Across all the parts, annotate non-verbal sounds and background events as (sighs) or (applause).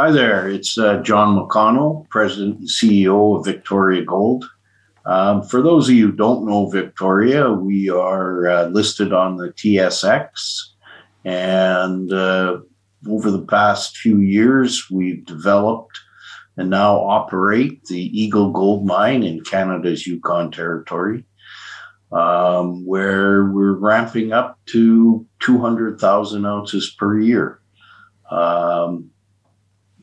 Hi there, it's uh, John McConnell, President and CEO of Victoria Gold. Um, for those of you who don't know Victoria, we are uh, listed on the TSX, and uh, over the past few years, we've developed and now operate the Eagle Gold Mine in Canada's Yukon Territory, um, where we're ramping up to 200,000 ounces per year. Um,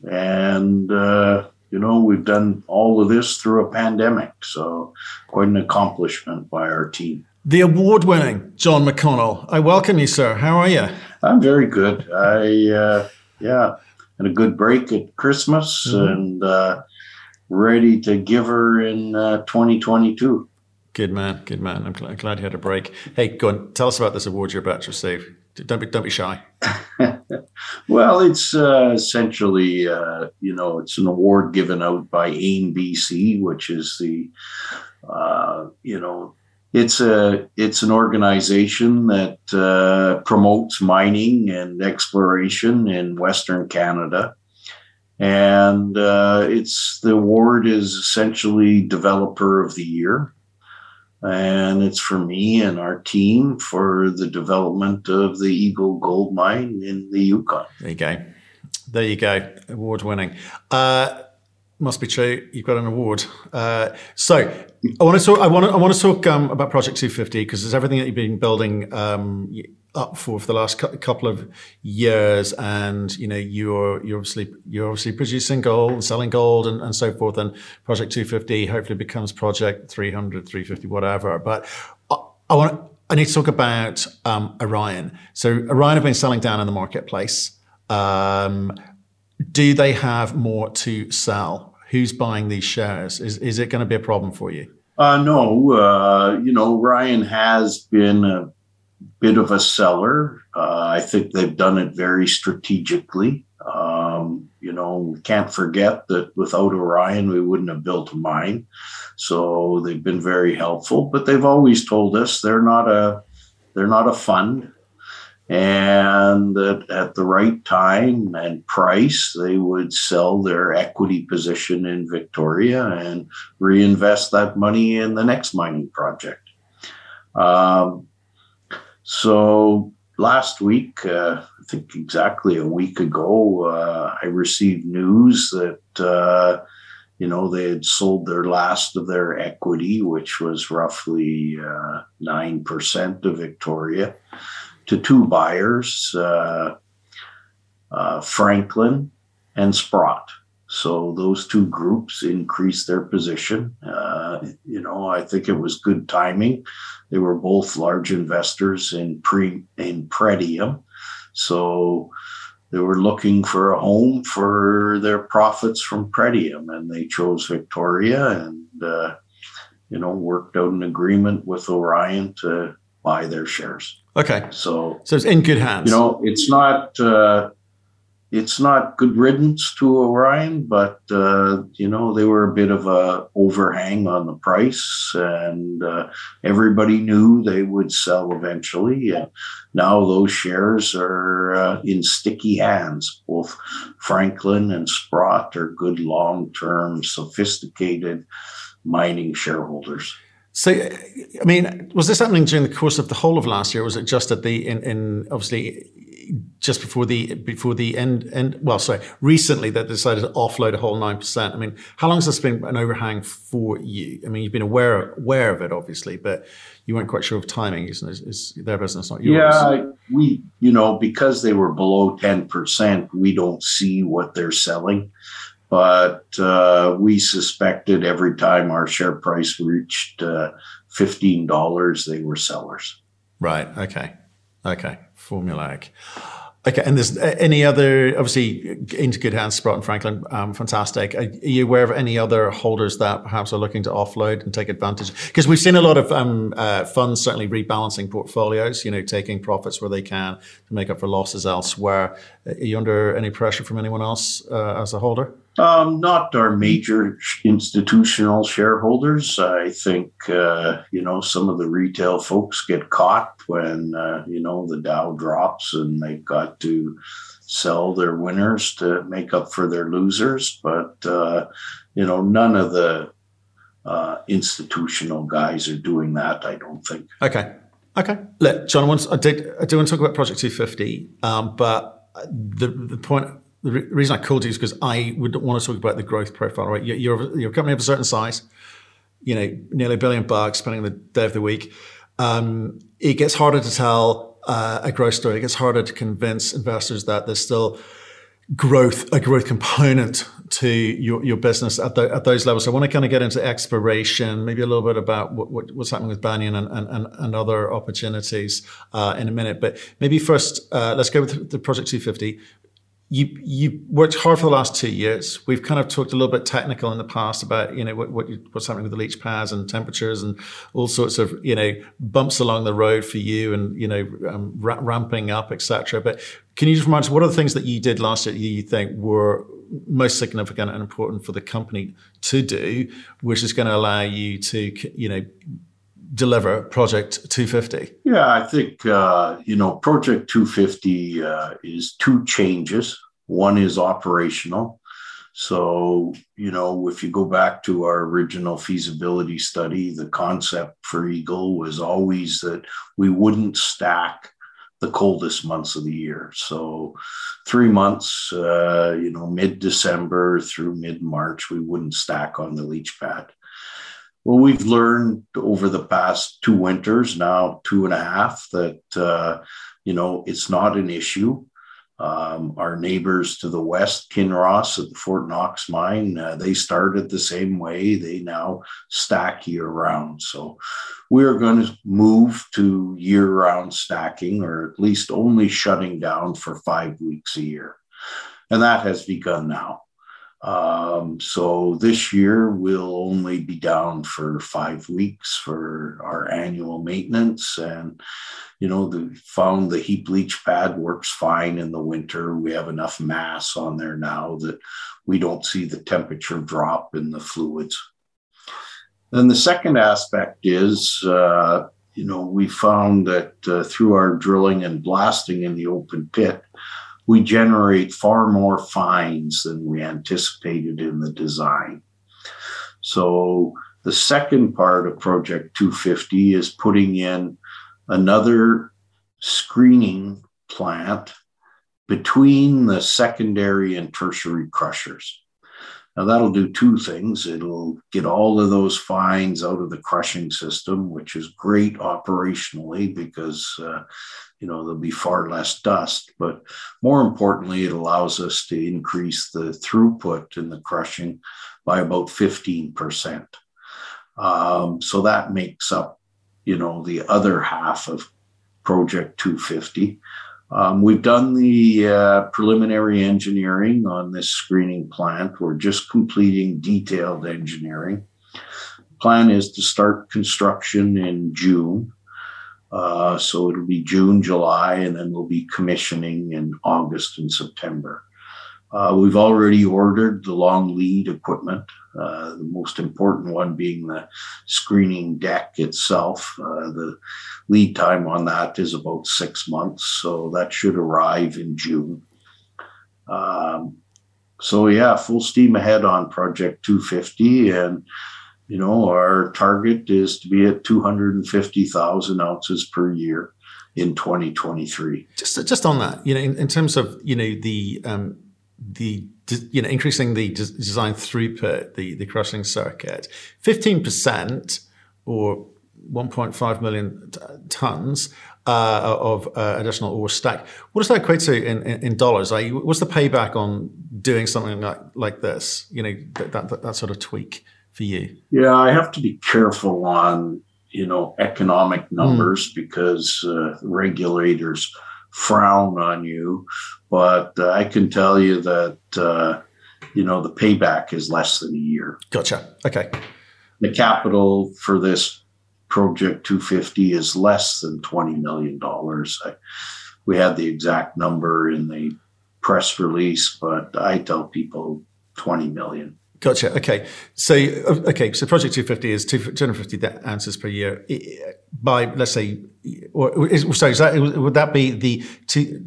and, uh, you know, we've done all of this through a pandemic. So, quite an accomplishment by our team. The award winning John McConnell. I welcome you, sir. How are you? I'm very good. I, uh, yeah, had a good break at Christmas mm-hmm. and uh, ready to give her in uh, 2022. Good man, good man. I'm glad, glad you had a break. Hey, go on, tell us about this award you're about to receive. Don't be, don't be shy. (laughs) well, it's uh, essentially, uh, you know, it's an award given out by AIM which is the, uh, you know, it's a it's an organization that uh, promotes mining and exploration in Western Canada, and uh, it's the award is essentially Developer of the Year, and it's for me and our team for the development of the Eagle Gold Mine in the Yukon. There you go. There you go. Award winning. Uh, must be true. You've got an award. Uh, so I want to talk. I want to. I want to talk um, about Project 250 because it's everything that you've been building um, up for for the last couple of years, and you know you're you're obviously you're obviously producing gold and selling gold and, and so forth. And Project 250 hopefully becomes Project 300, 350, whatever. But I, I want. I need to talk about um, Orion. So Orion have been selling down in the marketplace. Um, do they have more to sell? Who's buying these shares? Is, is it going to be a problem for you? Uh, no, uh, you know, Orion has been a bit of a seller. Uh, I think they've done it very strategically. Um, you know, can't forget that without Orion, we wouldn't have built a mine. So they've been very helpful, but they've always told us they're not a they're not a fund and that at the right time and price, they would sell their equity position in Victoria and reinvest that money in the next mining project. Um, so last week, uh, I think exactly a week ago, uh, I received news that. Uh, you know, they had sold their last of their equity, which was roughly uh, 9% of Victoria to two buyers, uh, uh, Franklin and Sprott. So those two groups increased their position. Uh, you know, I think it was good timing. They were both large investors in pre in Pretium, so they were looking for a home for their profits from Pretium, and they chose Victoria, and uh, you know, worked out an agreement with Orion to buy their shares. Okay. So so it's in good hands. You know, it's not uh, it's not good riddance to Orion, but uh, you know they were a bit of a overhang on the price, and uh, everybody knew they would sell eventually. And now those shares are uh, in sticky hands. Both Franklin and Sprott are good long-term, sophisticated mining shareholders. So, I mean, was this happening during the course of the whole of last year? was it just at the in, in obviously just before the before the end end? Well, sorry, recently they decided to offload a whole nine percent. I mean, how long has this been an overhang for you? I mean, you've been aware aware of it, obviously, but you weren't quite sure of timing. Is, is their business, not yours? Yeah, we you know because they were below ten percent, we don't see what they're selling but uh, we suspected every time our share price reached uh, $15, they were sellers. Right. Okay. Okay. Formulaic. Okay, and there's uh, any other, obviously, into good hands, Sprott and Franklin, um, fantastic. Are you aware of any other holders that perhaps are looking to offload and take advantage? Because we've seen a lot of um, uh, funds certainly rebalancing portfolios, you know, taking profits where they can to make up for losses elsewhere. Are you under any pressure from anyone else uh, as a holder? Um, not our major institutional shareholders. I think, uh, you know, some of the retail folks get caught when, uh, you know, the Dow drops and they've got to sell their winners to make up for their losers, but uh, you know, none of the uh, institutional guys are doing that. I don't think. Okay. Okay. Look, John, I, want, I, did, I do want to talk about Project 250, um, but the, the point, the re- reason I called you is because I would want to talk about the growth profile, right? You're, you're, you're a company of a certain size, you know, nearly a billion bucks, spending the day of the week. Um, it gets harder to tell uh, a growth story. It gets harder to convince investors that there's still growth, a growth component to your, your business at, the, at those levels. So I want to kind of get into exploration, maybe a little bit about what, what, what's happening with Banyan and, and, and other opportunities uh, in a minute. But maybe first, uh, let's go with the Project 250 you you worked hard for the last two years. We've kind of talked a little bit technical in the past about you know what, what what's happening with the leach pads and temperatures and all sorts of you know bumps along the road for you and you know um, ra- ramping up etc. But can you just remind us what are the things that you did last year you think were most significant and important for the company to do, which is going to allow you to you know deliver Project 250? Yeah, I think, uh, you know, Project 250 uh, is two changes. One is operational. So, you know, if you go back to our original feasibility study, the concept for Eagle was always that we wouldn't stack the coldest months of the year. So, three months, uh, you know, mid December through mid March, we wouldn't stack on the leach pad. Well, we've learned over the past two winters, now two and a half, that uh, you know it's not an issue. Um, our neighbors to the west, Kinross at the Fort Knox mine, uh, they started the same way. They now stack year round. So we're going to move to year round stacking, or at least only shutting down for five weeks a year. And that has begun now. Um, so this year we'll only be down for five weeks for our annual maintenance. And, you know, the found the heap leach pad works fine in the winter. We have enough mass on there now that we don't see the temperature drop in the fluids. Then the second aspect is, uh, you know, we found that uh, through our drilling and blasting in the open pit, we generate far more fines than we anticipated in the design. So the second part of Project 250 is putting in another screening plant between the secondary and tertiary crushers. Now, that'll do two things. It'll get all of those fines out of the crushing system, which is great operationally because uh, you know, there'll be far less dust. But more importantly, it allows us to increase the throughput in the crushing by about 15%. Um, so that makes up, you know, the other half of Project 250. Um, we've done the uh, preliminary engineering on this screening plant. We're just completing detailed engineering. Plan is to start construction in June. Uh, so it'll be June, July, and then we'll be commissioning in August and September. Uh, we've already ordered the long lead equipment, uh, the most important one being the screening deck itself. Uh, the lead time on that is about six months, so that should arrive in June. Um, so, yeah, full steam ahead on Project 250. And you know, our target is to be at 250,000 ounces per year in 2023. Just, just on that, you know, in, in terms of, you know, the, um, the, you know, increasing the design throughput, the, the crushing circuit, 15% or 1.5 million tons uh, of uh, additional ore stack. What does that equate to in, in, in dollars? Like, what's the payback on doing something like, like this? You know, that, that, that sort of tweak for you? Yeah, I have to be careful on you know economic numbers mm. because uh, regulators frown on you. But uh, I can tell you that uh, you know the payback is less than a year. Gotcha. Okay. The capital for this project 250 is less than 20 million dollars. We had the exact number in the press release, but I tell people 20 million. Gotcha. Okay. So, okay. So, Project 250 is 250 ounces per year by, let's say, or is, sorry, is that, would that be the two,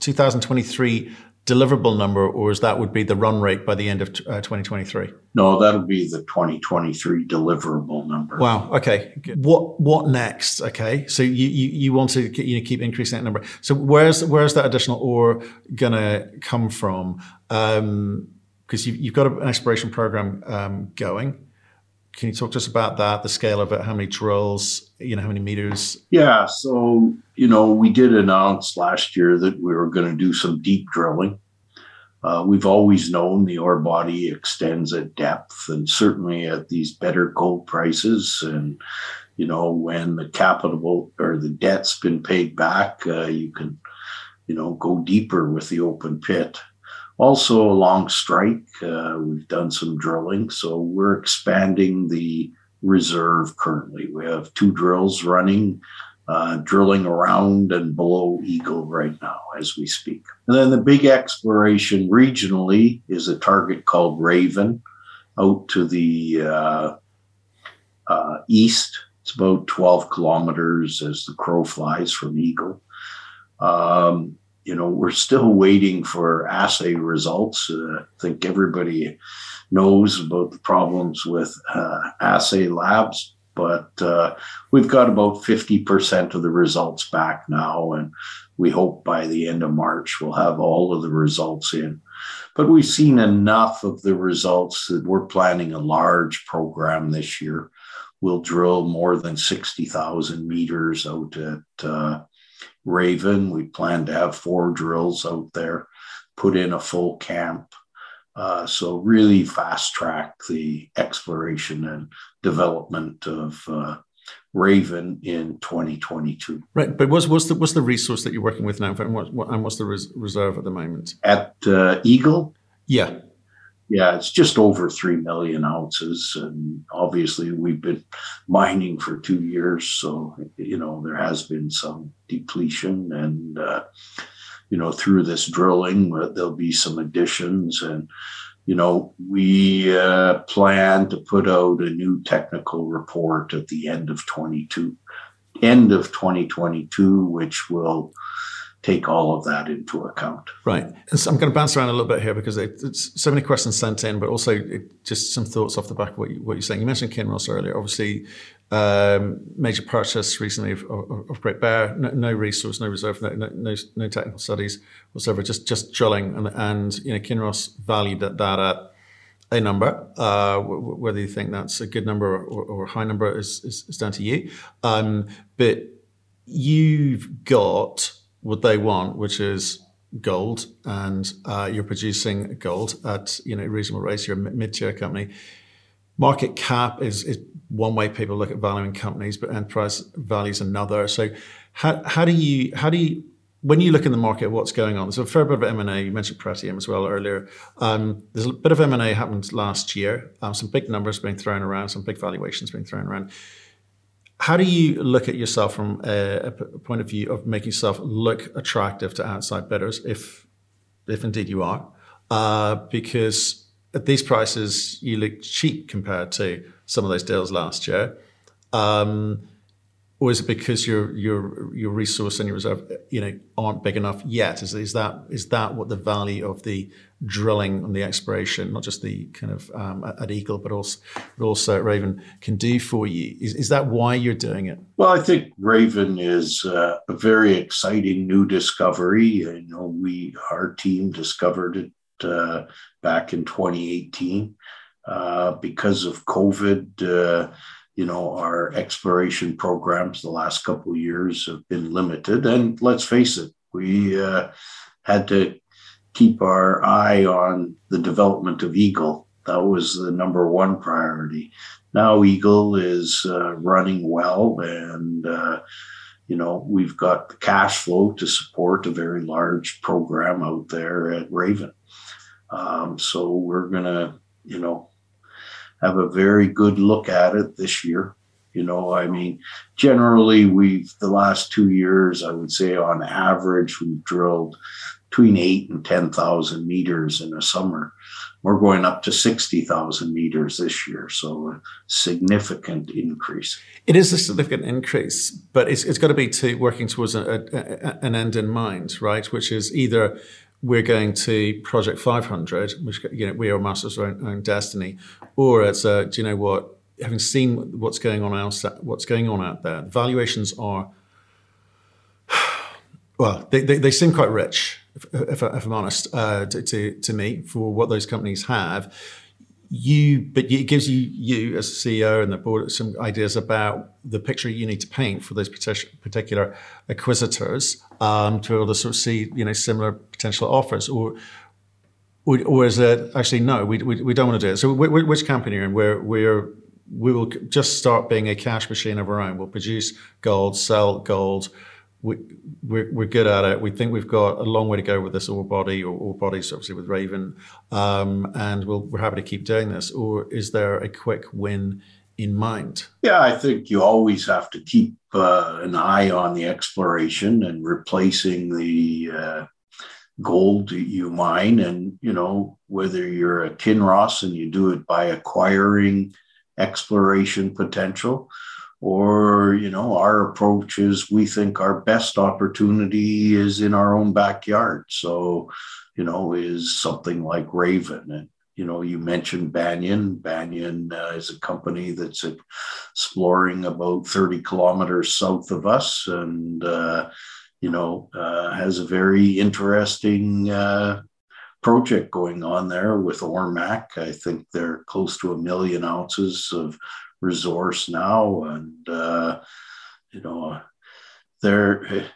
2023 deliverable number, or is that would be the run rate by the end of uh, 2023? No, that'll be the 2023 deliverable number. Wow. Okay. What what next? Okay. So you you, you want to you know, keep increasing that number. So where's where's that additional ore gonna come from? Because you've, you've got an exploration program um, going. Can you talk to us about that, the scale of it, how many drills, you know, how many meters? Yeah, so you know, we did announce last year that we were going to do some deep drilling. Uh, we've always known the ore body extends at depth, and certainly at these better gold prices, and you know, when the capital or the debt's been paid back, uh, you can, you know, go deeper with the open pit. Also, along strike, uh, we've done some drilling, so we're expanding the reserve currently. We have two drills running, uh, drilling around and below Eagle right now as we speak. And then the big exploration regionally is a target called Raven out to the uh, uh east. It's about 12 kilometers as the crow flies from Eagle. Um, you know, we're still waiting for assay results. Uh, I think everybody knows about the problems with uh, assay labs, but uh, we've got about 50% of the results back now. And we hope by the end of March we'll have all of the results in. But we've seen enough of the results that we're planning a large program this year. We'll drill more than 60,000 meters out at uh, Raven. We plan to have four drills out there, put in a full camp. Uh, so really fast track the exploration and development of uh, Raven in 2022. Right, but what's, what's the what's the resource that you're working with now, and, what, what, and what's the res- reserve at the moment? At uh, Eagle, yeah, yeah, it's just over 3 million ounces. And obviously, we've been mining for two years. So, you know, there has been some depletion. And, uh, you know, through this drilling, uh, there'll be some additions. And, you know, we uh, plan to put out a new technical report at the end of 22, end of 2022, which will take all of that into account. Right. So I'm going to bounce around a little bit here because it's so many questions sent in, but also it, just some thoughts off the back of what, you, are saying. You mentioned Kinross earlier. Obviously, um, major purchase recently of, of, of Great Bear. No, no, resource, no reserve, no, no, no, technical studies whatsoever. Just just drilling, and, and you know Kinross valued that, that at a number. Uh, whether you think that's a good number or, or a high number is, is, is down to you. Um, but you've got what they want, which is gold, and uh, you're producing gold at you know reasonable rates. You're a mid-tier company. Market cap is, is one way people look at valuing companies, but enterprise value is another. So, how, how do you how do you when you look in the market, what's going on? There's a fair bit of M and A. You mentioned Pretium as well earlier. Um, there's a bit of M and A happened last year. Um, some big numbers being thrown around, some big valuations being thrown around how do you look at yourself from a, a, point of view of making yourself look attractive to outside bidders, if if indeed you are? Uh, because at these prices, you look cheap compared to some of those deals last year. Um, or is it because your your your resource and your reserve, you know, aren't big enough yet? Is is that is that what the value of the drilling and the exploration, not just the kind of um, at Eagle, but also but also at Raven, can do for you? Is is that why you're doing it? Well, I think Raven is uh, a very exciting new discovery. You know, we our team discovered it uh, back in 2018 uh, because of COVID uh, you know, our exploration programs the last couple of years have been limited. And let's face it, we uh, had to keep our eye on the development of Eagle. That was the number one priority. Now Eagle is uh, running well, and uh, you know we've got the cash flow to support a very large program out there at Raven. Um, so we're gonna, you know, have a very good look at it this year. You know, I mean, generally, we've the last two years, I would say on average, we've drilled between eight and 10,000 meters in a summer. We're going up to 60,000 meters this year. So a significant increase. It is a significant increase, but it's, it's got to be to working towards a, a, an end in mind, right? Which is either we're going to Project 500, which you know we are masters of our own, own destiny, or it's a, do you know what? Having seen what's going on out, what's going on out there, valuations are (sighs) well, they, they, they seem quite rich, if, if, if I'm honest, uh, to, to, to me for what those companies have you but it gives you you as a ceo and the board some ideas about the picture you need to paint for those particular acquisitors um, to be able to sort of see you know similar potential offers or or, is it actually no we, we, we don't want to do it so which company are in where we're we will just start being a cash machine of our own we'll produce gold sell gold we, we're, we're good at it. We think we've got a long way to go with this ore body or ore bodies, obviously with Raven, um, and we we are happy to keep doing this. Or is there a quick win in mind? Yeah, I think you always have to keep uh, an eye on the exploration and replacing the uh, gold you mine. And, you know, whether you're a Kinross and you do it by acquiring exploration potential or you know our approach is we think our best opportunity is in our own backyard. So you know is something like raven. And you know you mentioned banyan. Banyan uh, is a company that's exploring about 30 kilometers south of us. And uh, you know uh, has a very interesting uh, project going on there with AurMac. I think they're close to a million ounces of resource now, and uh, you know they're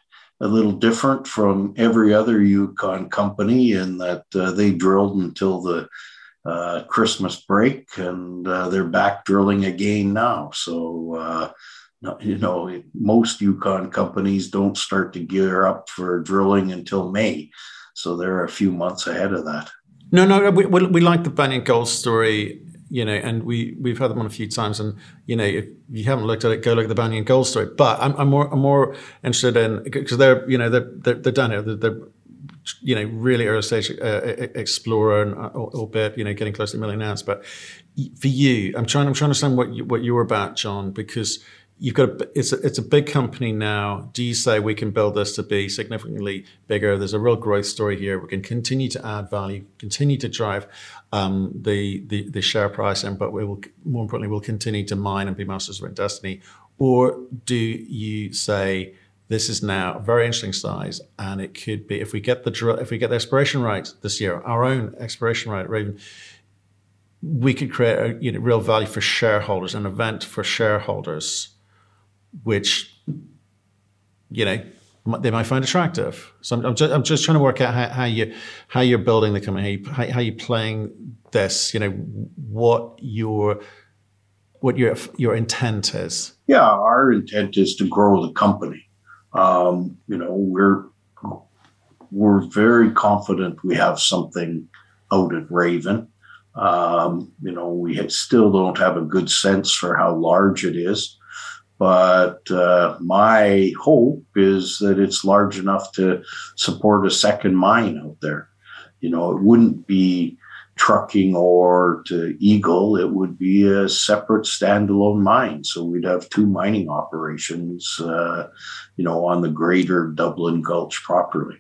a little different from every other Yukon company in that uh, they drilled until the uh, Christmas break, and uh, they're back drilling again now. So uh, you know, most Yukon companies don't start to gear up for drilling until May. So they're a few months ahead of that. No, no, we, we, like the Banyan Gold story you know, and we we've had them on a few times, and you know, if you haven't looked at it, go look at the Banyan Gold story. But I'm, I'm more I'm more interested in because they're you know they're they're, they're done here. They're, they're, you know really early stage uh, explorer and uh, albeit you know getting close to a million ounce. But for you, I'm trying I'm trying to understand what you, what you're about, John, because you've got a, it's a, it's a big company now. Do you say we can build this to be significantly bigger? There's a real growth story here. We can continue to add value, continue to drive um, the, the the share price, and but we will more importantly we'll continue to mine and be masters of our destiny. Or do you say this is now a very interesting size, and it could be if we get the if we get the exploration right this year, our own expiration right, Raven we could create a you know, real value for shareholders, an event for shareholders which you know they might find attractive. So I'm, I'm, just, I'm just, trying to work out how, how, you how you're building the company, how, you, how you're playing this. You know what your what your your intent is. Yeah, our intent is to grow the company. Um, you know, we're we're very confident we have something out at Raven. Um, you know, we still don't have a good sense for how large it is. But uh, my hope is that it's large enough to support a second mine out there. You know, it wouldn't be trucking ore to Eagle, it would be a separate standalone mine. So we'd have two mining operations, uh, you know, on the greater Dublin Gulch properly.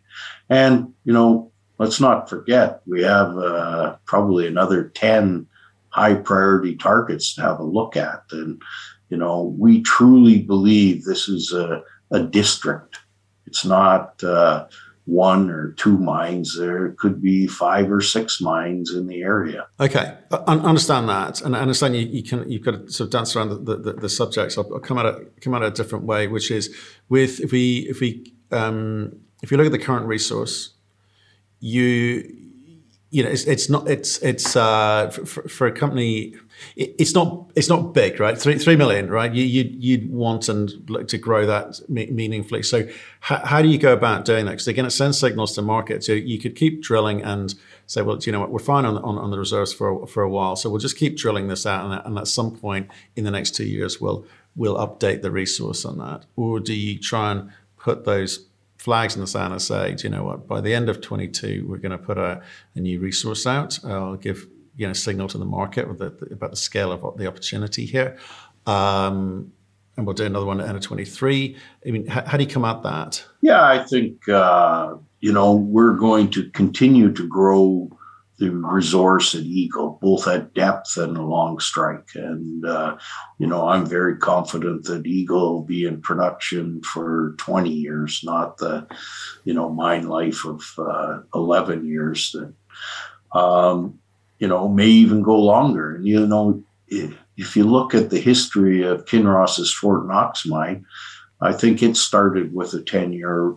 And, you know, let's not forget, we have uh, probably another 10 high priority targets to have a look at. And, you know, we truly believe this is a, a district. It's not uh, one or two mines. There could be five or six mines in the area. Okay, I understand that, and I understand you, you can you've got to sort of dance around the, the, the subjects. I'll, I'll come at it come at it a different way, which is with if we if we um, if you look at the current resource, you you know it's, it's not it's it's uh, for, for a company it's not it's not big, right? Three three million, right? You you you'd want and look to grow that meaningfully. So how, how do you go about doing that? Because again, it sends signals to market. So you could keep drilling and say, well, do you know what, we're fine on, on, on the reserves for for a while, so we'll just keep drilling this out, and, and at some point in the next two years, we'll we'll update the resource on that. Or do you try and put those flags in the sand and say, do you know what, by the end of 22, we're going to put a, a new resource out. I'll give you know signal to the market about the scale of the opportunity here. Um, and we'll do another one at end of 23. I mean, how, how do you come at that? Yeah, I think, uh, you know, we're going to continue to grow the resource at Eagle, both at depth and along strike. And, uh, you know, I'm very confident that Eagle will be in production for 20 years, not the, you know, mine life of uh, 11 years that, um, you know, may even go longer. And, you know, if you look at the history of Kinross's Fort Knox mine, I think it started with a 10 year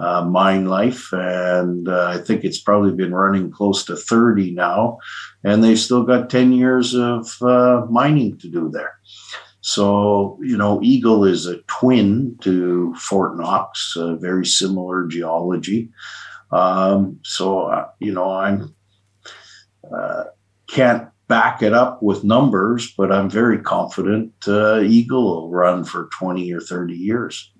uh, mine life, and uh, I think it's probably been running close to 30 now, and they've still got 10 years of uh, mining to do there. So, you know, Eagle is a twin to Fort Knox, very similar geology. Um, so, uh, you know, I'm can't back it up with numbers, but I'm very confident uh, Eagle will run for 20 or 30 years.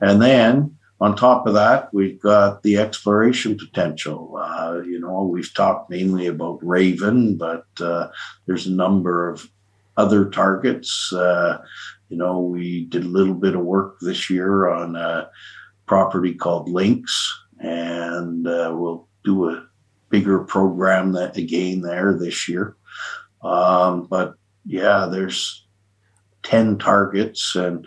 And then on top of that, we've got the exploration potential. Uh, you know, we've talked mainly about Raven, but uh, there's a number of other targets. Uh, you know, we did a little bit of work this year on a property called Lynx, and uh, we'll do a bigger program that again there this year. Um, but yeah, there's 10 targets. And,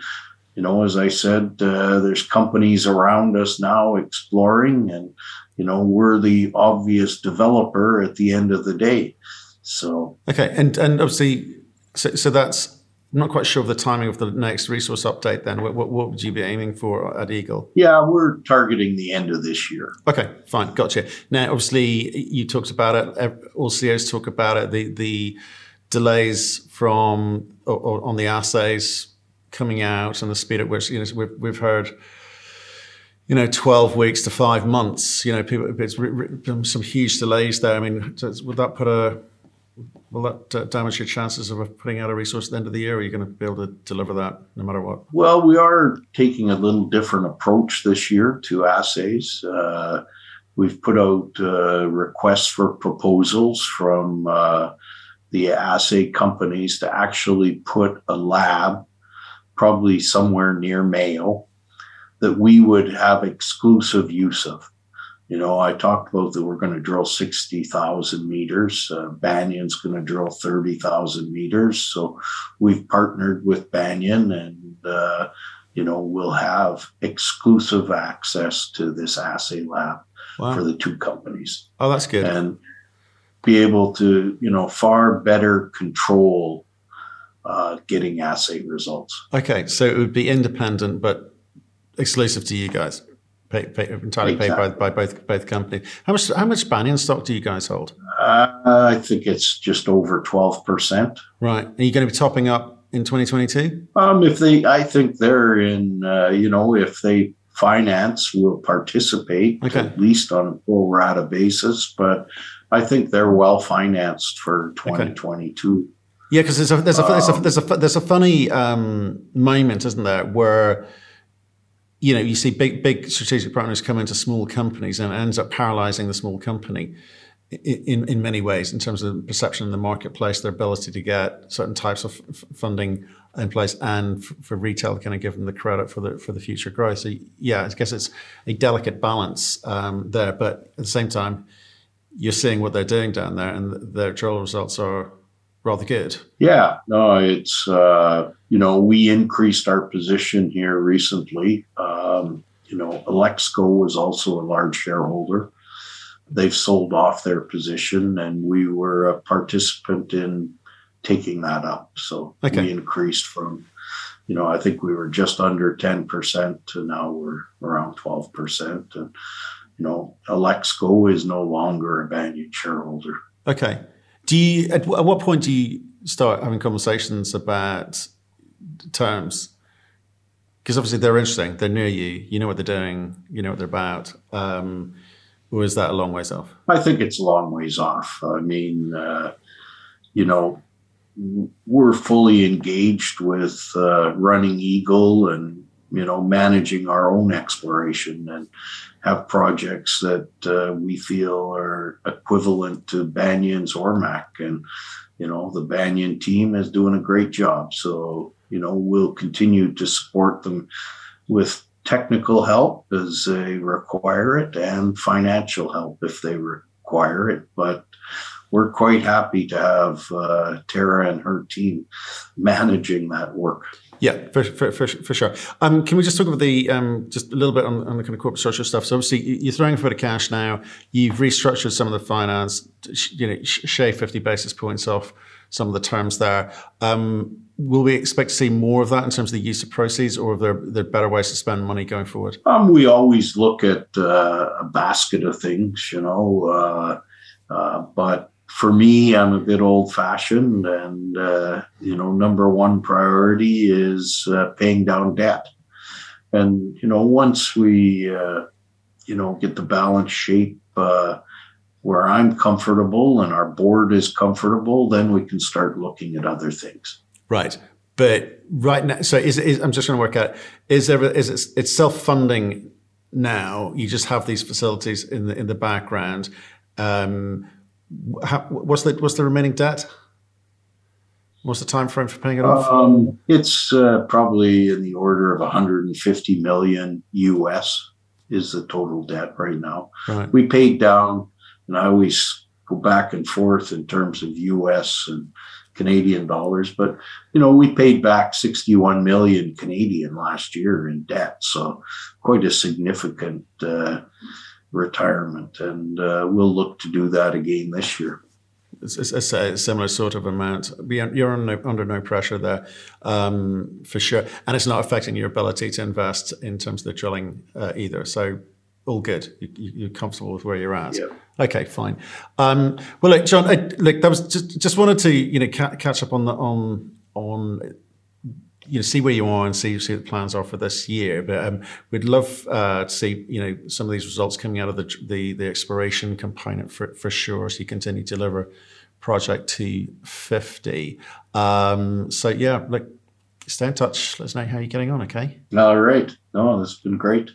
you know, as I said, uh, there's companies around us now exploring, and, you know, we're the obvious developer at the end of the day. So, okay. And, and obviously, so, so that's, I'm not quite sure of the timing of the next resource update. Then, what, what, what, would you be aiming for at Eagle? Yeah, we're targeting the end of this year. Okay, fine, gotcha. Now, obviously, you talked about it. All CEOs talk about it. The the delays from or, or on the assays coming out and the speed at which you know we've, we've heard you know, 12 weeks to five months, you know, people, it's some huge delays there. I mean, would that put a, will that uh, damage your chances of putting out a resource at the end of the year? Or are you going to be able to deliver that no matter what? Well, we are taking a little different approach this year to assays. Uh, we've put out uh, requests for proposals from uh, the assay companies to actually put a lab, probably somewhere near Mayo, that we would have exclusive use of. You know, I talked about that we're going to drill 60,000 meters. Uh, Banyan's going to drill 30,000 meters. So we've partnered with Banyan and, uh, you know, we'll have exclusive access to this assay lab wow. for the two companies. Oh, that's good. And be able to, you know, far better control uh, getting assay results. Okay. So it would be independent, but exclusive to you guys pay, pay, entirely exactly. paid by, by both both companies. How much how much Banyan stock do you guys hold? Uh, I think it's just over twelve percent. Right. Are you going to be topping up in 2022? Um, if they, I think they're in. Uh, you know, if they finance, will participate okay. at least on a full rata basis. But I think they're well financed for 2022. Yeah, because there's a there's a, um, there's a there's a there's a funny um, moment, isn't there, where you know, you see big, big strategic partners come into small companies and it ends up paralyzing the small company in, in many ways in terms of perception in the marketplace, their ability to get certain types of f- funding in place, and f- for retail to kind of give them the credit for the for the future growth. So yeah, I guess it's a delicate balance um, there, but at the same time, you're seeing what they're doing down there, and their trial results are rather good. Yeah, no, it's uh, you know we increased our position here recently. Um, you know, Alexco was also a large shareholder. They've sold off their position, and we were a participant in taking that up. So okay. we increased from, you know, I think we were just under ten percent to now we're around twelve percent, and you know, Alexco is no longer a Banyan shareholder. Okay. Do you at, at what point do you start having conversations about terms? Because obviously they're interesting, they're near you, you know what they're doing, you know what they're about. Um, or is that a long ways off? I think it's a long ways off. I mean, uh, you know, we're fully engaged with uh, running Eagle and you know, managing our own exploration and have projects that uh, we feel are equivalent to Banyan's AurMac. And, you know, the Banyan team is doing a great job. So, you know, we'll continue to support them with technical help as they require it and financial help if they require it. But we're quite happy to have uh, Tara and her team managing that work. Yeah, for, for, for, for sure. Um, can we just talk about the um, just a little bit on, on, the kind of corporate structure stuff? So obviously you're throwing a bit of cash now. You've restructured some of the finance. You know, shave fifty basis points off some of the terms there. Um, will we expect to see more of that in terms of the use of proceeds, or are there, there better ways to spend money going forward? Um, we always look at uh, a basket of things, you know, uh, uh, but for me, I'm a bit old fashioned, and uh, you know, number one priority is uh, paying down debt. And you know, once we, uh, you know, get the balance shape uh, where I'm comfortable and our board is comfortable, then we can start looking at other things. Right, but right now, so is, is I'm just going to work out is there is it, it's self funding now? You just have these facilities in the in the background. Um, how, what's the what's the remaining debt? What's the time frame for paying it off? Um, it's uh, probably in the order of 150 million US is the total debt right now. Right. We paid down, and I always go back and forth in terms of US and Canadian dollars, but you know we paid back 61 million Canadian last year in debt, so quite a significant. Uh, retirement, and uh, we'll look to do that again this year. It's, it's a similar sort of amount. You're under no pressure there, um, for sure, and it's not affecting your ability to invest in terms of the drilling uh, either. So all good. You, are comfortable with where you're at. Yeah. Okay, fine. Um, well, look, John, I, look, that was just just wanted to you know ca- catch up on the on on you know see where you are and see see what the plans are for this year. But um, we'd love uh, to see you know some of these results coming out of the the, the exploration component for for sure. So you continue to deliver project T fifty. Um, so yeah, look, stay in touch. Let us know how you're getting on. Okay. All right. No, this has been great.